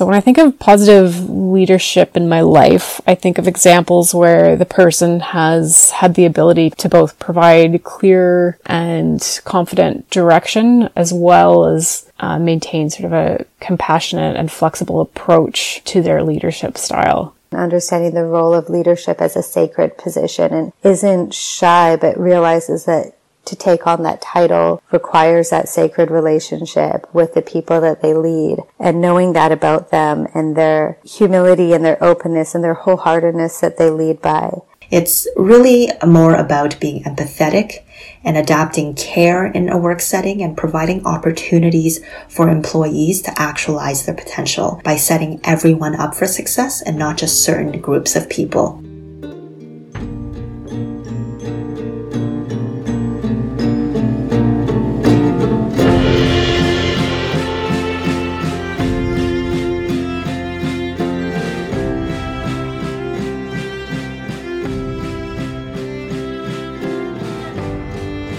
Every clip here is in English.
So when I think of positive leadership in my life, I think of examples where the person has had the ability to both provide clear and confident direction as well as uh, maintain sort of a compassionate and flexible approach to their leadership style. Understanding the role of leadership as a sacred position and isn't shy but realizes that to take on that title requires that sacred relationship with the people that they lead and knowing that about them and their humility and their openness and their wholeheartedness that they lead by. It's really more about being empathetic and adapting care in a work setting and providing opportunities for employees to actualize their potential by setting everyone up for success and not just certain groups of people.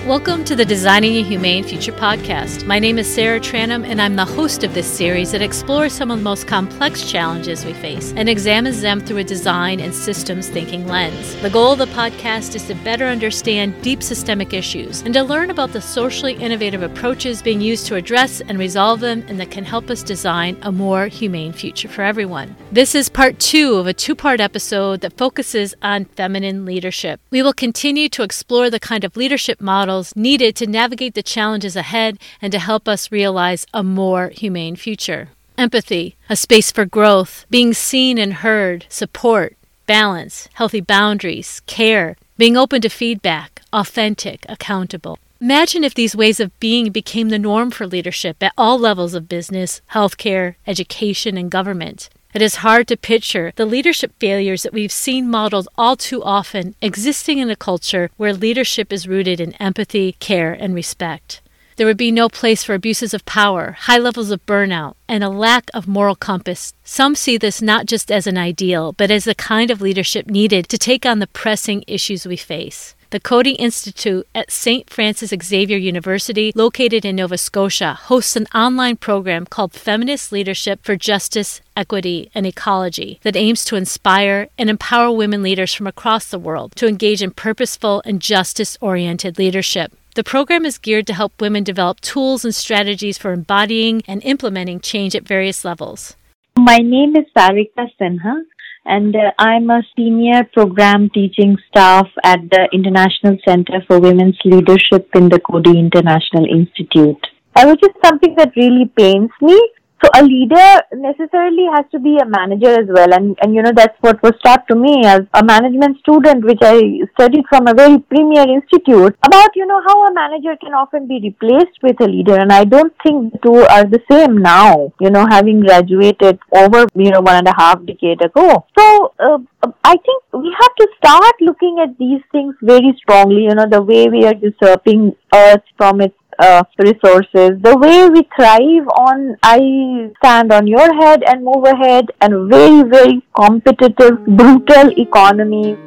Welcome to the Designing a Humane Future podcast. My name is Sarah Tranum, and I'm the host of this series that explores some of the most complex challenges we face and examines them through a design and systems thinking lens. The goal of the podcast is to better understand deep systemic issues and to learn about the socially innovative approaches being used to address and resolve them and that can help us design a more humane future for everyone. This is part two of a two part episode that focuses on feminine leadership. We will continue to explore the kind of leadership models needed to navigate the challenges ahead and to help us realize a more humane future. Empathy, a space for growth, being seen and heard, support, balance, healthy boundaries, care, being open to feedback, authentic, accountable. Imagine if these ways of being became the norm for leadership at all levels of business, healthcare, education, and government. It is hard to picture the leadership failures that we've seen modeled all too often existing in a culture where leadership is rooted in empathy, care, and respect. There would be no place for abuses of power, high levels of burnout, and a lack of moral compass. Some see this not just as an ideal, but as the kind of leadership needed to take on the pressing issues we face the Coady Institute at St. Francis Xavier University, located in Nova Scotia, hosts an online program called Feminist Leadership for Justice, Equity, and Ecology that aims to inspire and empower women leaders from across the world to engage in purposeful and justice oriented leadership. The program is geared to help women develop tools and strategies for embodying and implementing change at various levels. My name is Sarika Sinha and uh, I'm a senior program teaching staff at the International Center for Women's Leadership in the Coady International Institute. And which is something that really pains me so a leader necessarily has to be a manager as well. And, and you know, that's what was taught to me as a management student, which I studied from a very premier institute about, you know, how a manager can often be replaced with a leader. And I don't think the two are the same now, you know, having graduated over, you know, one and a half decade ago. So, uh, I think we have to start looking at these things very strongly, you know, the way we are usurping Earth from its uh, resources. The way we thrive on I stand on your head and move ahead and very, very competitive, brutal economy.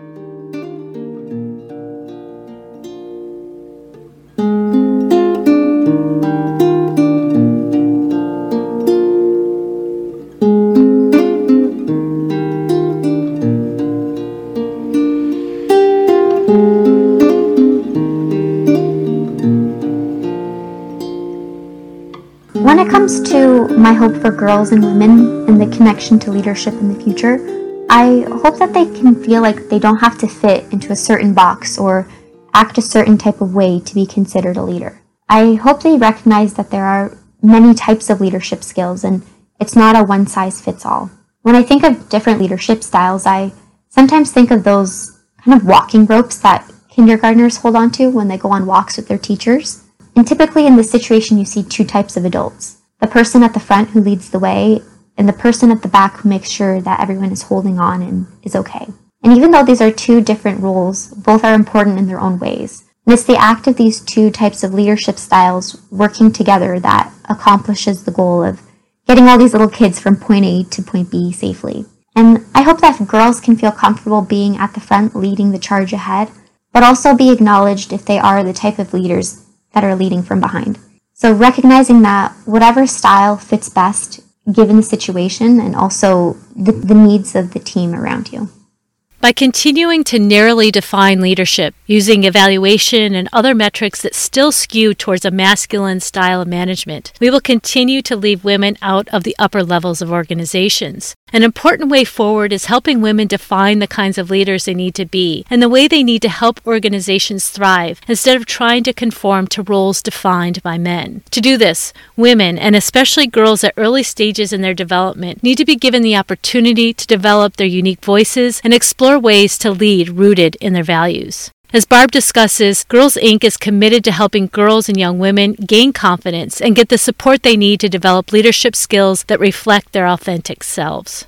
It comes to my hope for girls and women and the connection to leadership in the future, I hope that they can feel like they don't have to fit into a certain box or act a certain type of way to be considered a leader. I hope they recognize that there are many types of leadership skills and it's not a one size fits all. When I think of different leadership styles, I sometimes think of those kind of walking ropes that kindergartners hold onto when they go on walks with their teachers. And typically in this situation, you see two types of adults. The person at the front who leads the way and the person at the back who makes sure that everyone is holding on and is okay. And even though these are two different roles, both are important in their own ways. And it's the act of these two types of leadership styles working together that accomplishes the goal of getting all these little kids from point A to point B safely. And I hope that girls can feel comfortable being at the front leading the charge ahead, but also be acknowledged if they are the type of leaders that are leading from behind. So recognizing that whatever style fits best given the situation and also the, the needs of the team around you. By continuing to narrowly define leadership using evaluation and other metrics that still skew towards a masculine style of management, we will continue to leave women out of the upper levels of organizations. An important way forward is helping women define the kinds of leaders they need to be and the way they need to help organizations thrive instead of trying to conform to roles defined by men. To do this, women, and especially girls at early stages in their development, need to be given the opportunity to develop their unique voices and explore ways to lead rooted in their values. As Barb discusses, Girls Inc. is committed to helping girls and young women gain confidence and get the support they need to develop leadership skills that reflect their authentic selves.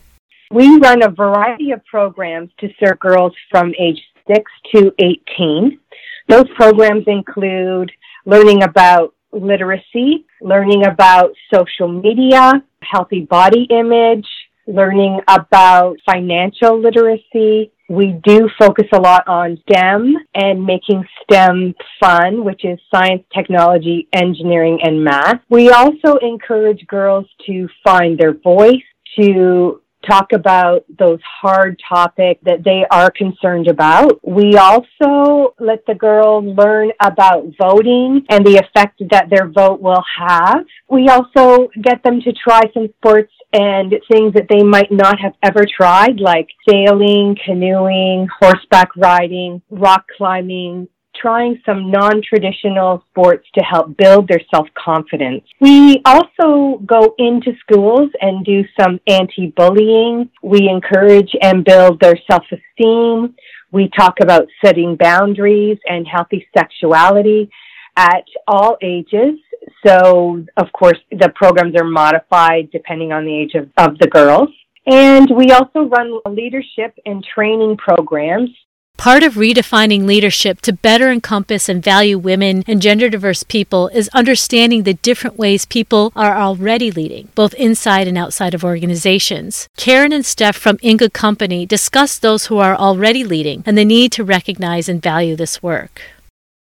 We run a variety of programs to serve girls from age 6 to 18. Those programs include learning about literacy, learning about social media, healthy body image, learning about financial literacy, we do focus a lot on STEM and making STEM fun, which is science, technology, engineering, and math. We also encourage girls to find their voice, to talk about those hard topics that they are concerned about. We also let the girl learn about voting and the effect that their vote will have. We also get them to try some sports and things that they might not have ever tried, like sailing, canoeing, horseback riding, rock climbing, trying some non-traditional sports to help build their self-confidence. We also go into schools and do some anti-bullying. We encourage and build their self-esteem. We talk about setting boundaries and healthy sexuality at all ages. So, of course, the programs are modified depending on the age of, of the girls. And we also run leadership and training programs Part of redefining leadership to better encompass and value women and gender diverse people is understanding the different ways people are already leading, both inside and outside of organizations. Karen and Steph from In Good Company discuss those who are already leading and the need to recognize and value this work.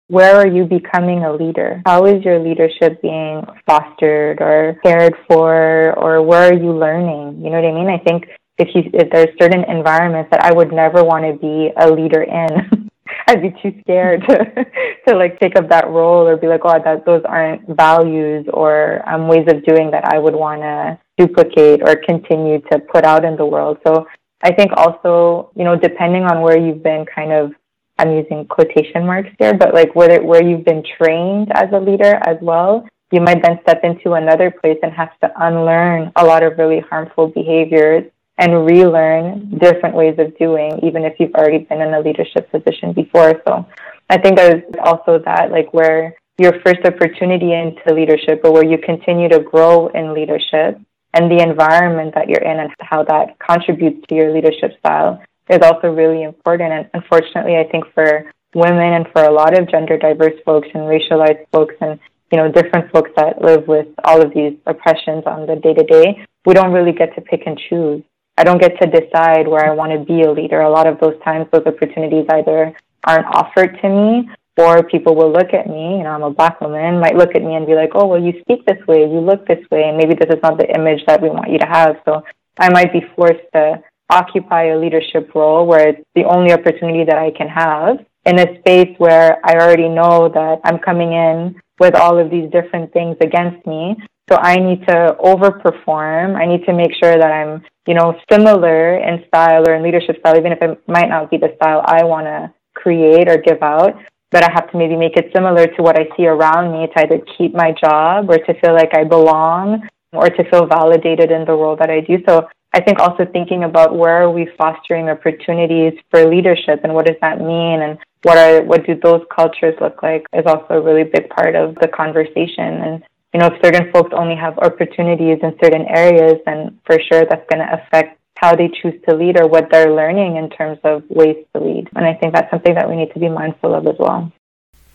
Where are you becoming a leader? How is your leadership being fostered or cared for, or where are you learning? You know what I mean? I think if you if there's certain environments that I would never want to be a leader in. I'd be too scared to to like take up that role or be like, oh, that those aren't values or um, ways of doing that I would want to duplicate or continue to put out in the world. So I think also, you know, depending on where you've been kind of, I'm using quotation marks here, but like where where you've been trained as a leader as well, you might then step into another place and have to unlearn a lot of really harmful behaviors and relearn different ways of doing, even if you've already been in a leadership position before. So I think there's also that, like, where your first opportunity into leadership or where you continue to grow in leadership and the environment that you're in and how that contributes to your leadership style is also really important. And unfortunately, I think for women and for a lot of gender diverse folks and racialized folks and you know different folks that live with all of these oppressions on the day to day, we don't really get to pick and choose. I don't get to decide where I want to be a leader. A lot of those times, those opportunities either aren't offered to me or people will look at me, you know, I'm a black woman, might look at me and be like, oh, well, you speak this way, you look this way, and maybe this is not the image that we want you to have. So I might be forced to occupy a leadership role where it's the only opportunity that I can have in a space where I already know that I'm coming in with all of these different things against me. So I need to overperform. I need to make sure that I'm, you know, similar in style or in leadership style, even if it might not be the style I want to create or give out. But I have to maybe make it similar to what I see around me to either keep my job or to feel like I belong or to feel validated in the role that I do. So I think also thinking about where are we fostering opportunities for leadership and what does that mean and what are what do those cultures look like is also a really big part of the conversation. And you know, if certain folks only have opportunities in certain areas, then for sure that's going to affect how they choose to lead or what they're learning in terms of ways to lead. And I think that's something that we need to be mindful of as well.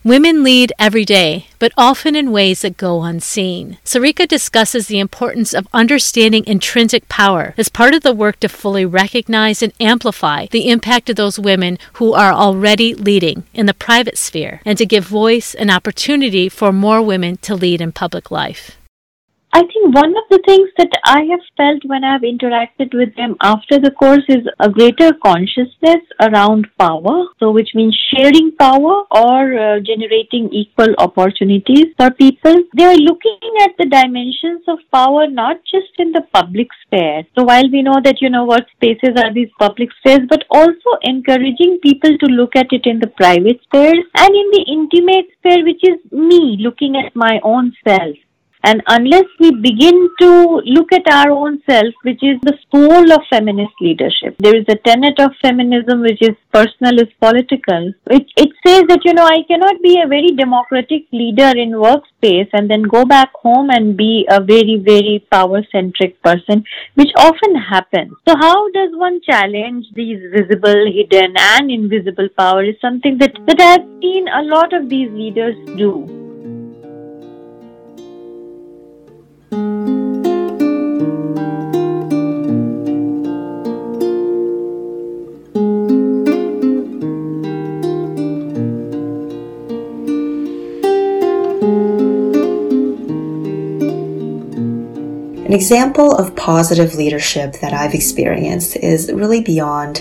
Women lead every day, but often in ways that go unseen. Sarika discusses the importance of understanding intrinsic power as part of the work to fully recognize and amplify the impact of those women who are already leading in the private sphere and to give voice and opportunity for more women to lead in public life. I think one of the things that I have felt when I've interacted with them after the course is a greater consciousness around power. So, which means sharing power or uh, generating equal opportunities for people. They are looking at the dimensions of power not just in the public sphere. So, while we know that, you know, what spaces are these public spheres, but also encouraging people to look at it in the private spheres and in the intimate sphere, which is me looking at my own self. And unless we begin to look at our own self, which is the soul of feminist leadership, there is a tenet of feminism which is personal is political. It, it says that, you know, I cannot be a very democratic leader in workspace and then go back home and be a very, very power centric person, which often happens. So how does one challenge these visible, hidden and invisible power is something that, that I've seen a lot of these leaders do. An example of positive leadership that I've experienced is really beyond,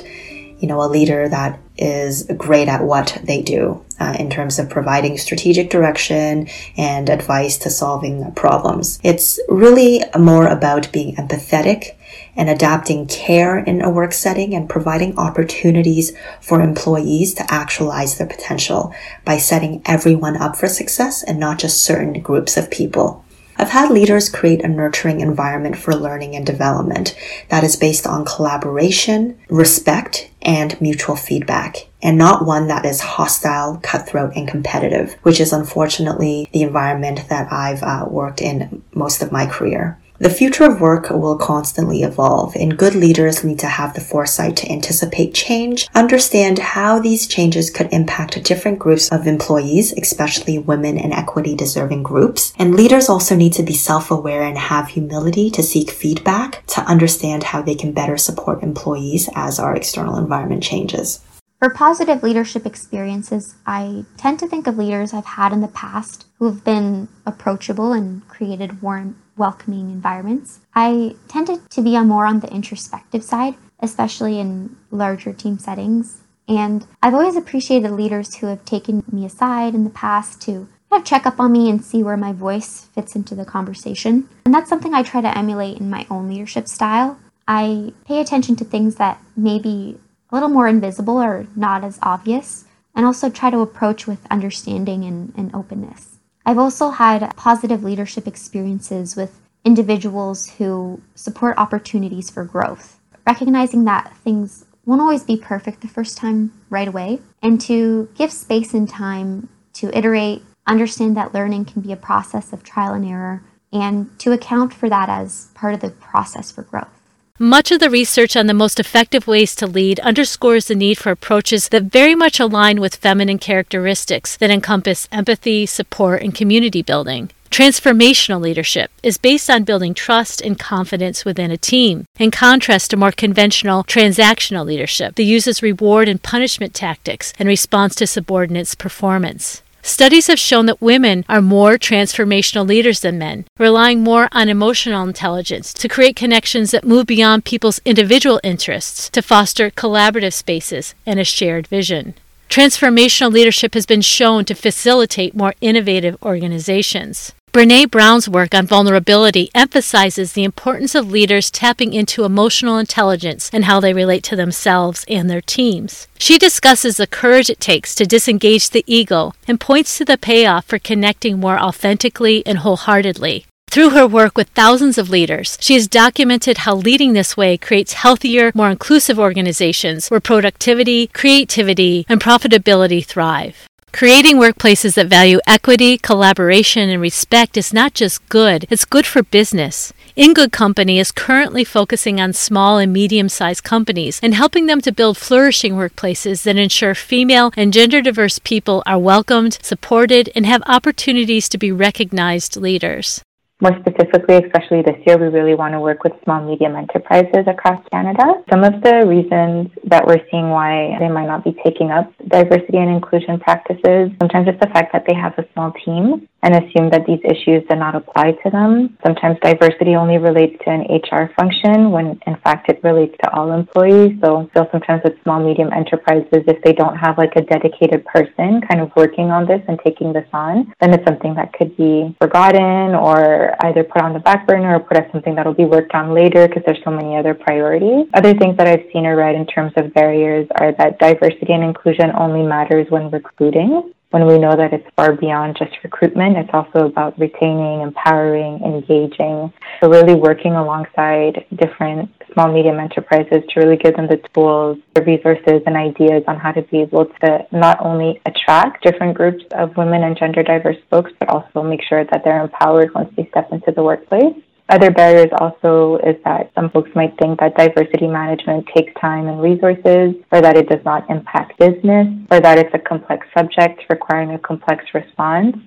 you know, a leader that is great at what they do uh, in terms of providing strategic direction and advice to solving problems. It's really more about being empathetic and adapting care in a work setting and providing opportunities for employees to actualize their potential by setting everyone up for success and not just certain groups of people. I've had leaders create a nurturing environment for learning and development that is based on collaboration, respect, and mutual feedback, and not one that is hostile, cutthroat, and competitive, which is unfortunately the environment that I've uh, worked in most of my career. The future of work will constantly evolve, and good leaders need to have the foresight to anticipate change, understand how these changes could impact different groups of employees, especially women and equity deserving groups. And leaders also need to be self aware and have humility to seek feedback to understand how they can better support employees as our external environment changes. For positive leadership experiences, I tend to think of leaders I've had in the past who have been approachable and created warm welcoming environments. I tended to be on more on the introspective side, especially in larger team settings. And I've always appreciated leaders who have taken me aside in the past to kind of check up on me and see where my voice fits into the conversation. And that's something I try to emulate in my own leadership style. I pay attention to things that may be a little more invisible or not as obvious, and also try to approach with understanding and, and openness. I've also had positive leadership experiences with individuals who support opportunities for growth, recognizing that things won't always be perfect the first time right away, and to give space and time to iterate, understand that learning can be a process of trial and error, and to account for that as part of the process for growth. Much of the research on the most effective ways to lead underscores the need for approaches that very much align with feminine characteristics that encompass empathy, support, and community building. Transformational leadership is based on building trust and confidence within a team, in contrast to more conventional transactional leadership that uses reward and punishment tactics in response to subordinates' performance. Studies have shown that women are more transformational leaders than men, relying more on emotional intelligence to create connections that move beyond people's individual interests to foster collaborative spaces and a shared vision. Transformational leadership has been shown to facilitate more innovative organizations. Brene Brown's work on vulnerability emphasizes the importance of leaders tapping into emotional intelligence and how they relate to themselves and their teams. She discusses the courage it takes to disengage the ego and points to the payoff for connecting more authentically and wholeheartedly. Through her work with thousands of leaders, she has documented how leading this way creates healthier, more inclusive organizations where productivity, creativity, and profitability thrive. Creating workplaces that value equity, collaboration, and respect is not just good, it's good for business. In Good Company is currently focusing on small and medium sized companies and helping them to build flourishing workplaces that ensure female and gender diverse people are welcomed, supported, and have opportunities to be recognized leaders. More specifically, especially this year, we really want to work with small medium enterprises across Canada. Some of the reasons that we're seeing why they might not be taking up diversity and inclusion practices, sometimes it's the fact that they have a small team and assume that these issues do not apply to them. Sometimes diversity only relates to an HR function when in fact it relates to all employees. So still sometimes with small, medium enterprises, if they don't have like a dedicated person kind of working on this and taking this on, then it's something that could be forgotten or either put on the back burner or put as something that'll be worked on later because there's so many other priorities. Other things that I've seen or read in terms of barriers are that diversity and inclusion only matters when recruiting when we know that it's far beyond just recruitment, it's also about retaining, empowering, engaging. So really working alongside different small medium enterprises to really give them the tools, the resources and ideas on how to be able to not only attract different groups of women and gender diverse folks, but also make sure that they're empowered once they step into the workplace. Other barriers also is that some folks might think that diversity management takes time and resources, or that it does not impact business, or that it's a complex subject requiring a complex response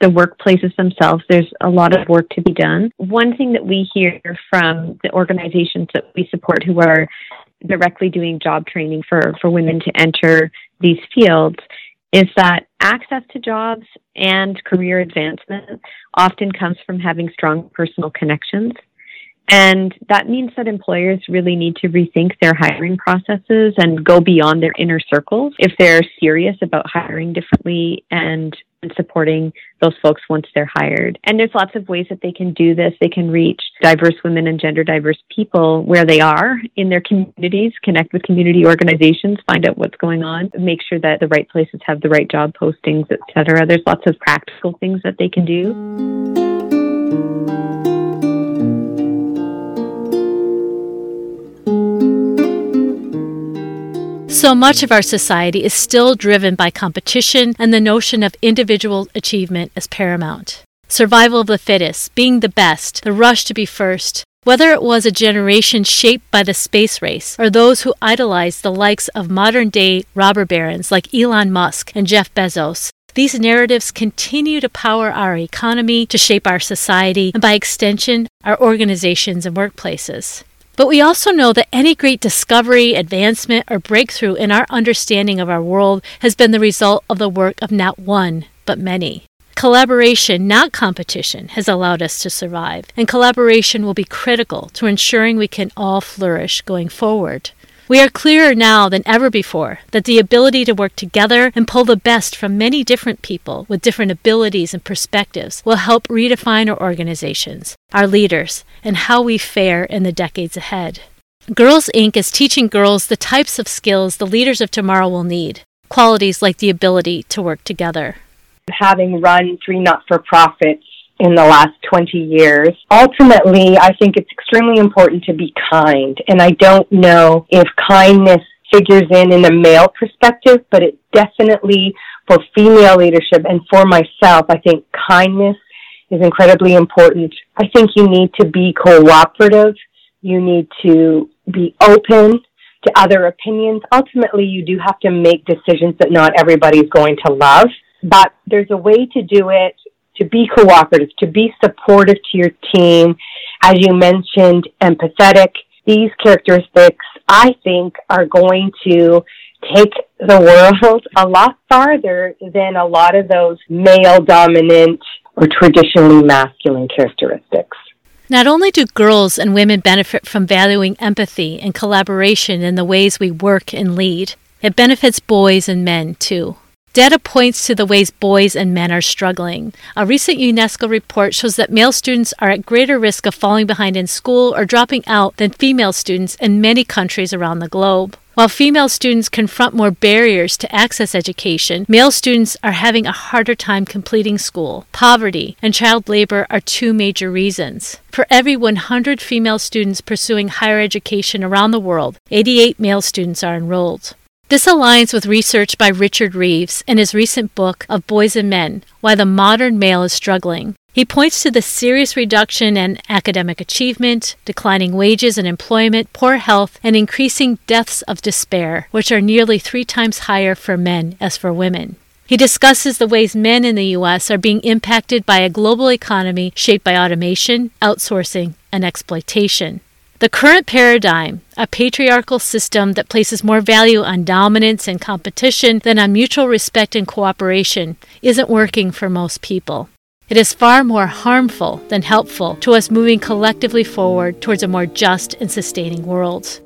the workplaces themselves, there's a lot of work to be done. One thing that we hear from the organizations that we support who are directly doing job training for, for women to enter these fields is that access to jobs and career advancement often comes from having strong personal connections. And that means that employers really need to rethink their hiring processes and go beyond their inner circles if they're serious about hiring differently and and supporting those folks once they're hired. And there's lots of ways that they can do this. They can reach diverse women and gender diverse people where they are in their communities, connect with community organizations, find out what's going on, make sure that the right places have the right job postings, etc. There's lots of practical things that they can do. So much of our society is still driven by competition and the notion of individual achievement as paramount. Survival of the fittest, being the best, the rush to be first, whether it was a generation shaped by the space race or those who idolized the likes of modern day robber barons like Elon Musk and Jeff Bezos, these narratives continue to power our economy, to shape our society, and by extension, our organizations and workplaces. But we also know that any great discovery, advancement, or breakthrough in our understanding of our world has been the result of the work of not one, but many. Collaboration, not competition, has allowed us to survive, and collaboration will be critical to ensuring we can all flourish going forward. We are clearer now than ever before that the ability to work together and pull the best from many different people with different abilities and perspectives will help redefine our organizations, our leaders, and how we fare in the decades ahead. Girls Inc. is teaching girls the types of skills the leaders of tomorrow will need, qualities like the ability to work together. Having run three not for profits in the last 20 years. Ultimately, I think it's extremely important to be kind. And I don't know if kindness figures in in a male perspective, but it definitely for female leadership and for myself, I think kindness is incredibly important. I think you need to be cooperative. You need to be open to other opinions. Ultimately, you do have to make decisions that not everybody's going to love, but there's a way to do it to be cooperative, to be supportive to your team. As you mentioned, empathetic. These characteristics, I think, are going to take the world a lot farther than a lot of those male dominant or traditionally masculine characteristics. Not only do girls and women benefit from valuing empathy and collaboration in the ways we work and lead, it benefits boys and men too. Data points to the ways boys and men are struggling. A recent UNESCO report shows that male students are at greater risk of falling behind in school or dropping out than female students in many countries around the globe. While female students confront more barriers to access education, male students are having a harder time completing school. Poverty and child labor are two major reasons. For every 100 female students pursuing higher education around the world, 88 male students are enrolled. This aligns with research by Richard Reeves in his recent book of Boys and Men Why the Modern Male is Struggling. He points to the serious reduction in academic achievement, declining wages and employment, poor health, and increasing deaths of despair, which are nearly three times higher for men as for women. He discusses the ways men in the U.S. are being impacted by a global economy shaped by automation, outsourcing, and exploitation. The current paradigm, a patriarchal system that places more value on dominance and competition than on mutual respect and cooperation, isn't working for most people. It is far more harmful than helpful to us moving collectively forward towards a more just and sustaining world.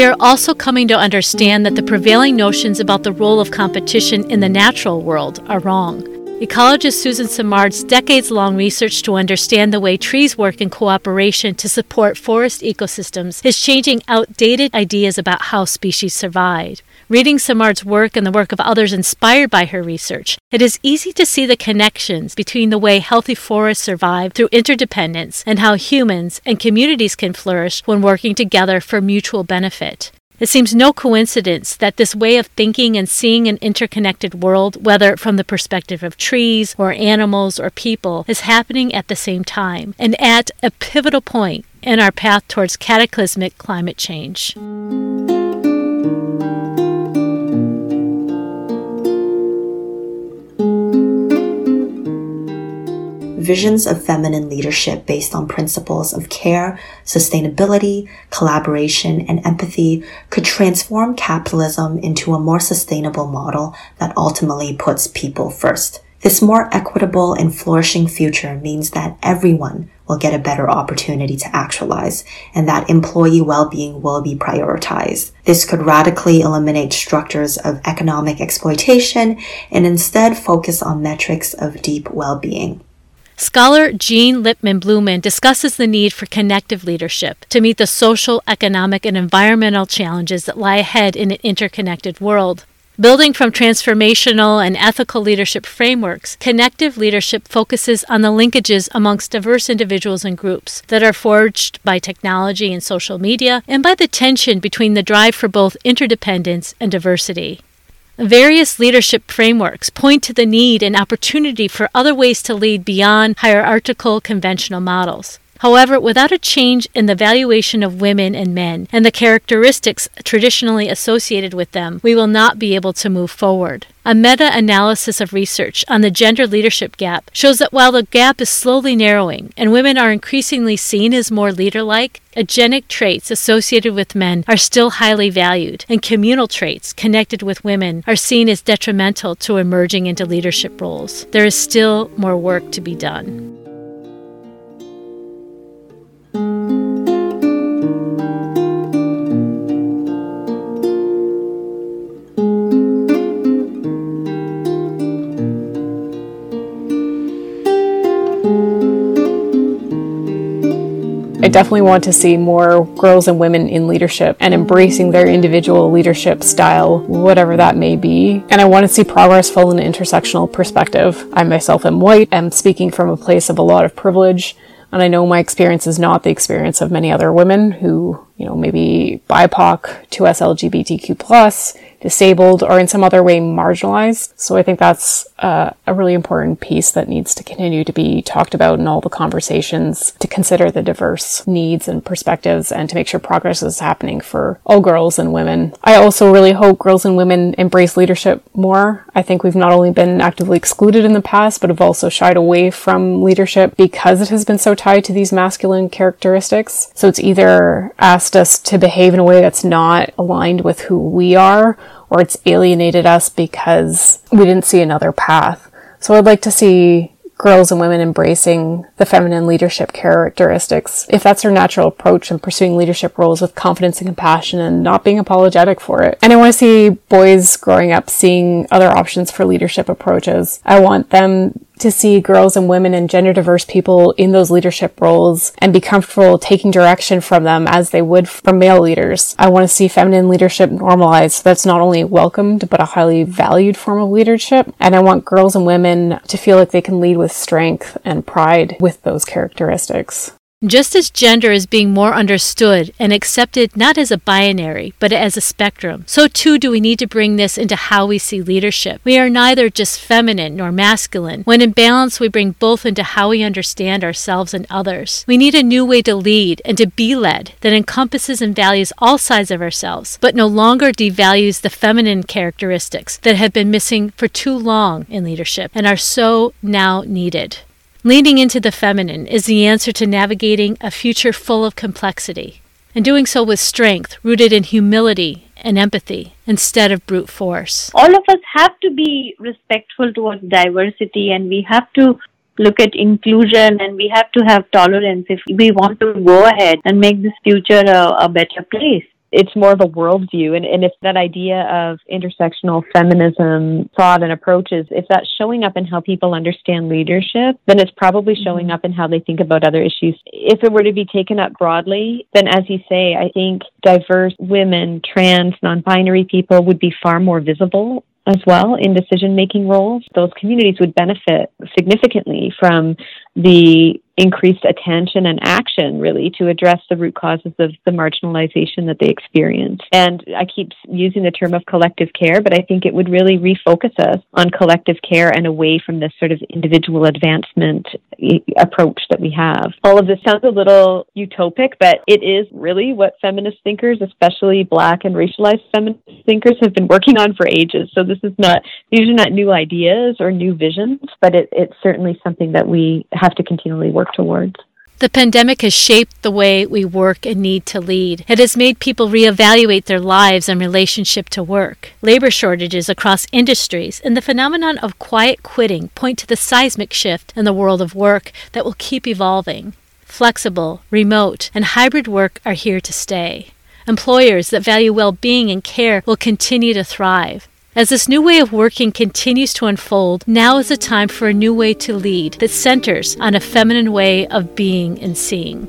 We are also coming to understand that the prevailing notions about the role of competition in the natural world are wrong. Ecologist Suzanne Simard's decades long research to understand the way trees work in cooperation to support forest ecosystems is changing outdated ideas about how species survive. Reading Simard's work and the work of others inspired by her research, it is easy to see the connections between the way healthy forests survive through interdependence and how humans and communities can flourish when working together for mutual benefit. It seems no coincidence that this way of thinking and seeing an interconnected world, whether from the perspective of trees or animals or people, is happening at the same time and at a pivotal point in our path towards cataclysmic climate change. Visions of feminine leadership based on principles of care, sustainability, collaboration, and empathy could transform capitalism into a more sustainable model that ultimately puts people first. This more equitable and flourishing future means that everyone will get a better opportunity to actualize and that employee well-being will be prioritized. This could radically eliminate structures of economic exploitation and instead focus on metrics of deep well-being. Scholar Jean Lipman Blumen discusses the need for connective leadership to meet the social, economic, and environmental challenges that lie ahead in an interconnected world. Building from transformational and ethical leadership frameworks, connective leadership focuses on the linkages amongst diverse individuals and groups that are forged by technology and social media and by the tension between the drive for both interdependence and diversity. Various leadership frameworks point to the need and opportunity for other ways to lead beyond hierarchical conventional models. However, without a change in the valuation of women and men and the characteristics traditionally associated with them, we will not be able to move forward. A meta analysis of research on the gender leadership gap shows that while the gap is slowly narrowing and women are increasingly seen as more leader like, agentic traits associated with men are still highly valued, and communal traits connected with women are seen as detrimental to emerging into leadership roles. There is still more work to be done. I definitely want to see more girls and women in leadership and embracing their individual leadership style, whatever that may be. And I want to see progress from an intersectional perspective. I myself am white, am speaking from a place of a lot of privilege. And I know my experience is not the experience of many other women who, you know, maybe BIPOC, 2S LGBTQ plus, disabled, or in some other way marginalized. So I think that's uh, a really important piece that needs to continue to be talked about in all the conversations to consider the diverse needs and perspectives and to make sure progress is happening for all girls and women. I also really hope girls and women embrace leadership more. I think we've not only been actively excluded in the past, but have also shied away from leadership because it has been so tied to these masculine characteristics. So it's either asked us to behave in a way that's not aligned with who we are or it's alienated us because we didn't see another path. So I'd like to see girls and women embracing the feminine leadership characteristics. If that's their natural approach and pursuing leadership roles with confidence and compassion and not being apologetic for it. And I want to see boys growing up seeing other options for leadership approaches. I want them to see girls and women and gender diverse people in those leadership roles and be comfortable taking direction from them as they would from male leaders. I want to see feminine leadership normalized so that's not only welcomed but a highly valued form of leadership. And I want girls and women to feel like they can lead with strength and pride with those characteristics. Just as gender is being more understood and accepted not as a binary, but as a spectrum, so too do we need to bring this into how we see leadership. We are neither just feminine nor masculine. When in balance, we bring both into how we understand ourselves and others. We need a new way to lead and to be led that encompasses and values all sides of ourselves, but no longer devalues the feminine characteristics that have been missing for too long in leadership and are so now needed. Leaning into the feminine is the answer to navigating a future full of complexity, and doing so with strength rooted in humility and empathy instead of brute force. All of us have to be respectful towards diversity and we have to look at inclusion and we have to have tolerance if we want to go ahead and make this future a, a better place it's more of a worldview. And, and if that idea of intersectional feminism thought and approaches, if that's showing up in how people understand leadership, then it's probably showing mm-hmm. up in how they think about other issues. If it were to be taken up broadly, then as you say, I think diverse women, trans, non-binary people would be far more visible as well in decision making roles. Those communities would benefit significantly from the increased attention and action really to address the root causes of the marginalization that they experience. And I keep using the term of collective care, but I think it would really refocus us on collective care and away from this sort of individual advancement approach that we have. All of this sounds a little utopic, but it is really what feminist thinkers, especially black and racialized feminist thinkers have been working on for ages. So this is not, these are not new ideas or new visions, but it, it's certainly something that we have to continually work The pandemic has shaped the way we work and need to lead. It has made people reevaluate their lives and relationship to work. Labor shortages across industries and the phenomenon of quiet quitting point to the seismic shift in the world of work that will keep evolving. Flexible, remote, and hybrid work are here to stay. Employers that value well being and care will continue to thrive. As this new way of working continues to unfold, now is the time for a new way to lead that centers on a feminine way of being and seeing.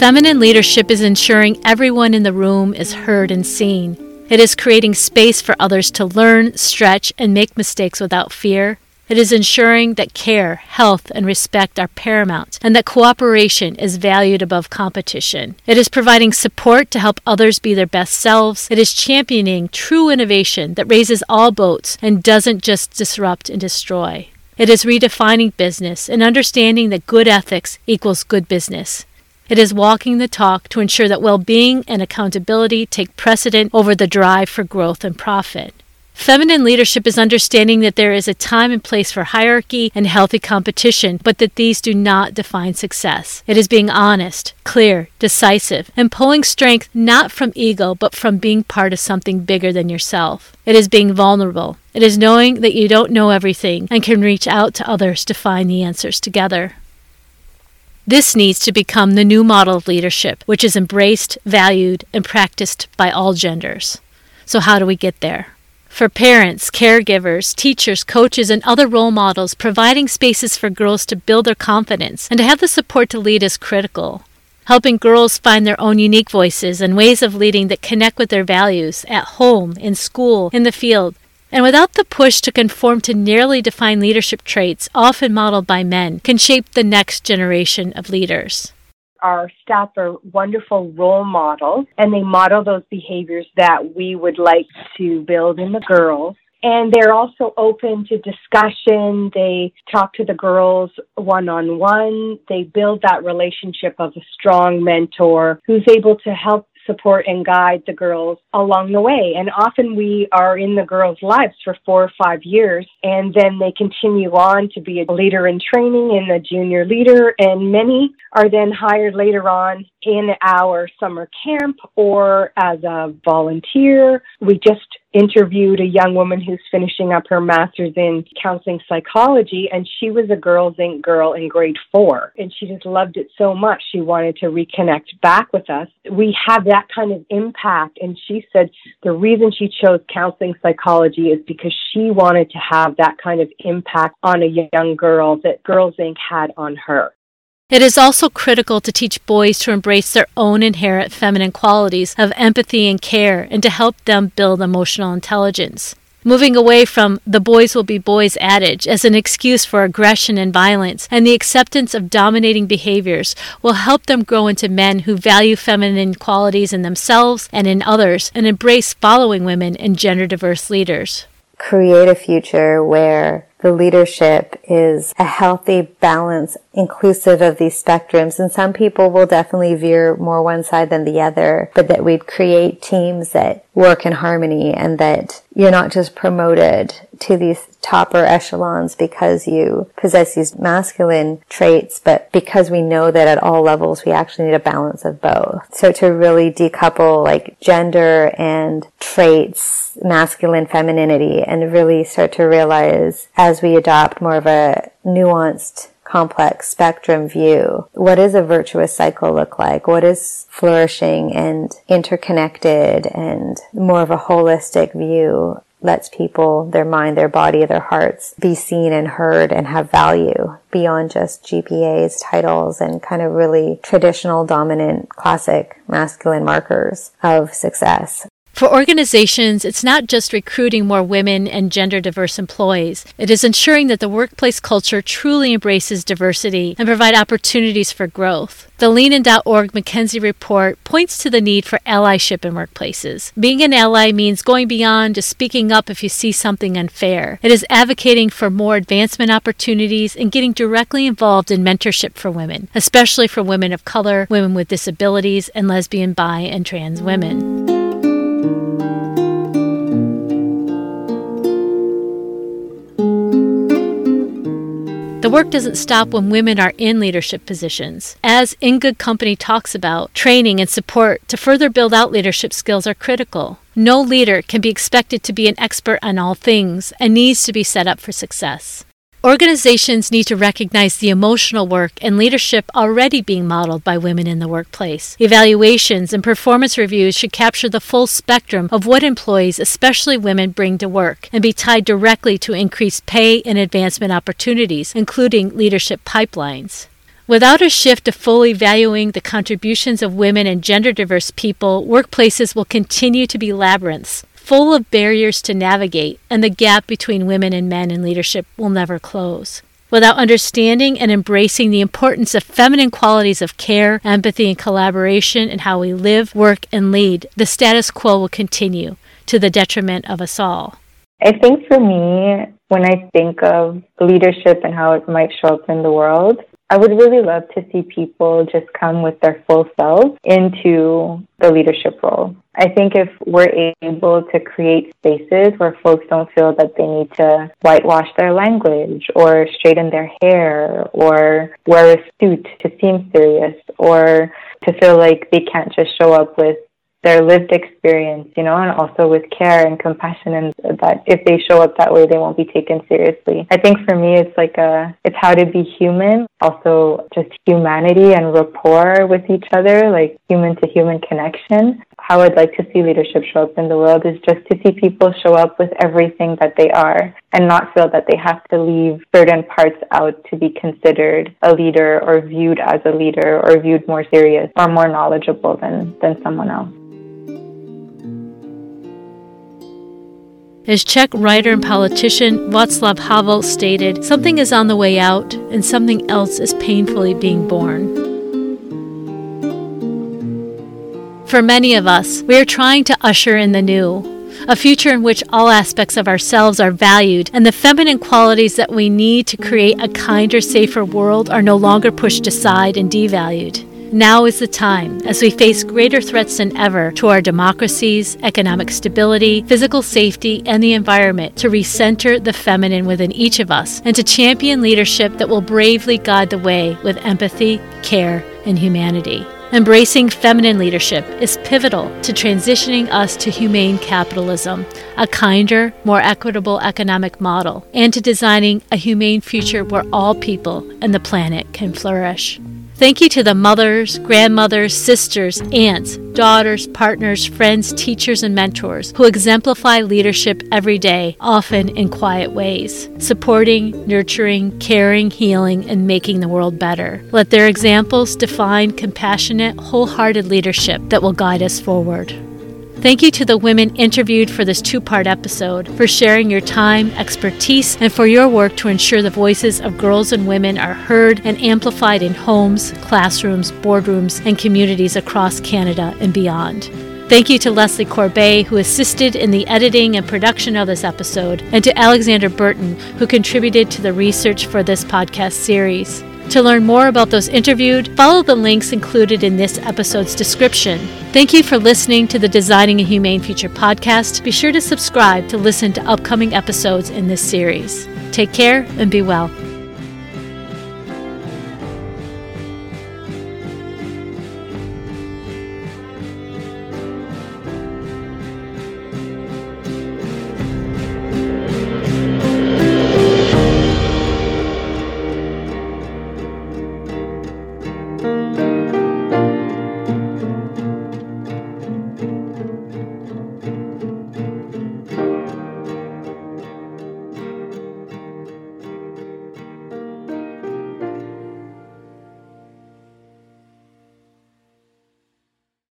Feminine leadership is ensuring everyone in the room is heard and seen it is creating space for others to learn, stretch, and make mistakes without fear. It is ensuring that care, health, and respect are paramount and that cooperation is valued above competition. It is providing support to help others be their best selves. It is championing true innovation that raises all boats and doesn't just disrupt and destroy. It is redefining business and understanding that good ethics equals good business. It is walking the talk to ensure that well being and accountability take precedent over the drive for growth and profit. Feminine leadership is understanding that there is a time and place for hierarchy and healthy competition, but that these do not define success. It is being honest, clear, decisive, and pulling strength not from ego, but from being part of something bigger than yourself. It is being vulnerable. It is knowing that you don't know everything and can reach out to others to find the answers together. This needs to become the new model of leadership, which is embraced, valued, and practiced by all genders. So, how do we get there? For parents, caregivers, teachers, coaches, and other role models, providing spaces for girls to build their confidence and to have the support to lead is critical. Helping girls find their own unique voices and ways of leading that connect with their values at home, in school, in the field, and without the push to conform to narrowly defined leadership traits, often modeled by men, can shape the next generation of leaders. Our staff are wonderful role models, and they model those behaviors that we would like to build in the girls. And they're also open to discussion. They talk to the girls one on one. They build that relationship of a strong mentor who's able to help support and guide the girls along the way. And often we are in the girls' lives for four or five years, and then they continue on to be a leader in training and a junior leader. And many are then hired later on in our summer camp or as a volunteer. We just interviewed a young woman who's finishing up her master's in counseling psychology, and she was a Girls Inc. girl in grade four, and she just loved it so much she wanted to reconnect back with us. We have that kind of impact, and she said the reason she chose counseling psychology is because she wanted to have that kind of impact on a young girl that Girls Inc. had on her. It is also critical to teach boys to embrace their own inherent feminine qualities of empathy and care and to help them build emotional intelligence. Moving away from the boys will be boys adage as an excuse for aggression and violence and the acceptance of dominating behaviors will help them grow into men who value feminine qualities in themselves and in others and embrace following women and gender diverse leaders. Create a future where the leadership is a healthy balance inclusive of these spectrums. And some people will definitely veer more one side than the other, but that we'd create teams that work in harmony and that you're not just promoted to these topper echelons because you possess these masculine traits, but because we know that at all levels we actually need a balance of both. So to really decouple like gender and traits, masculine femininity, and really start to realize as we adopt more of a nuanced complex spectrum view. What does a virtuous cycle look like? What is flourishing and interconnected and more of a holistic view lets people, their mind, their body, their hearts be seen and heard and have value beyond just GPAs, titles, and kind of really traditional, dominant, classic masculine markers of success. For organizations, it's not just recruiting more women and gender diverse employees. It is ensuring that the workplace culture truly embraces diversity and provide opportunities for growth. The Leanin.org McKinsey report points to the need for allyship in workplaces. Being an ally means going beyond just speaking up if you see something unfair. It is advocating for more advancement opportunities and getting directly involved in mentorship for women, especially for women of color, women with disabilities, and lesbian, bi, and trans women. The work doesn't stop when women are in leadership positions. As In Good Company talks about, training and support to further build out leadership skills are critical. No leader can be expected to be an expert on all things and needs to be set up for success. Organizations need to recognize the emotional work and leadership already being modeled by women in the workplace. Evaluations and performance reviews should capture the full spectrum of what employees, especially women, bring to work and be tied directly to increased pay and advancement opportunities, including leadership pipelines. Without a shift to fully valuing the contributions of women and gender diverse people, workplaces will continue to be labyrinths full of barriers to navigate, and the gap between women and men in leadership will never close. Without understanding and embracing the importance of feminine qualities of care, empathy, and collaboration in how we live, work, and lead, the status quo will continue to the detriment of us all. I think for me, when I think of leadership and how it might show up in the world, I would really love to see people just come with their full selves into the leadership role. I think if we're able to create spaces where folks don't feel that they need to whitewash their language or straighten their hair or wear a suit to seem serious or to feel like they can't just show up with their lived experience, you know, and also with care and compassion and that if they show up that way they won't be taken seriously. I think for me it's like a it's how to be human, also just humanity and rapport with each other, like human to human connection. How I'd like to see leadership show up in the world is just to see people show up with everything that they are and not feel that they have to leave certain parts out to be considered a leader or viewed as a leader or viewed more serious or more knowledgeable than, than someone else. As Czech writer and politician Václav Havel stated, something is on the way out and something else is painfully being born. For many of us, we are trying to usher in the new, a future in which all aspects of ourselves are valued and the feminine qualities that we need to create a kinder, safer world are no longer pushed aside and devalued. Now is the time, as we face greater threats than ever to our democracies, economic stability, physical safety, and the environment, to recenter the feminine within each of us and to champion leadership that will bravely guide the way with empathy, care, and humanity. Embracing feminine leadership is pivotal to transitioning us to humane capitalism, a kinder, more equitable economic model, and to designing a humane future where all people and the planet can flourish. Thank you to the mothers, grandmothers, sisters, aunts, daughters, partners, friends, teachers, and mentors who exemplify leadership every day, often in quiet ways, supporting, nurturing, caring, healing, and making the world better. Let their examples define compassionate, wholehearted leadership that will guide us forward. Thank you to the women interviewed for this two part episode for sharing your time, expertise, and for your work to ensure the voices of girls and women are heard and amplified in homes, classrooms, boardrooms, and communities across Canada and beyond. Thank you to Leslie Corbet, who assisted in the editing and production of this episode, and to Alexander Burton, who contributed to the research for this podcast series. To learn more about those interviewed, follow the links included in this episode's description. Thank you for listening to the Designing a Humane Future podcast. Be sure to subscribe to listen to upcoming episodes in this series. Take care and be well.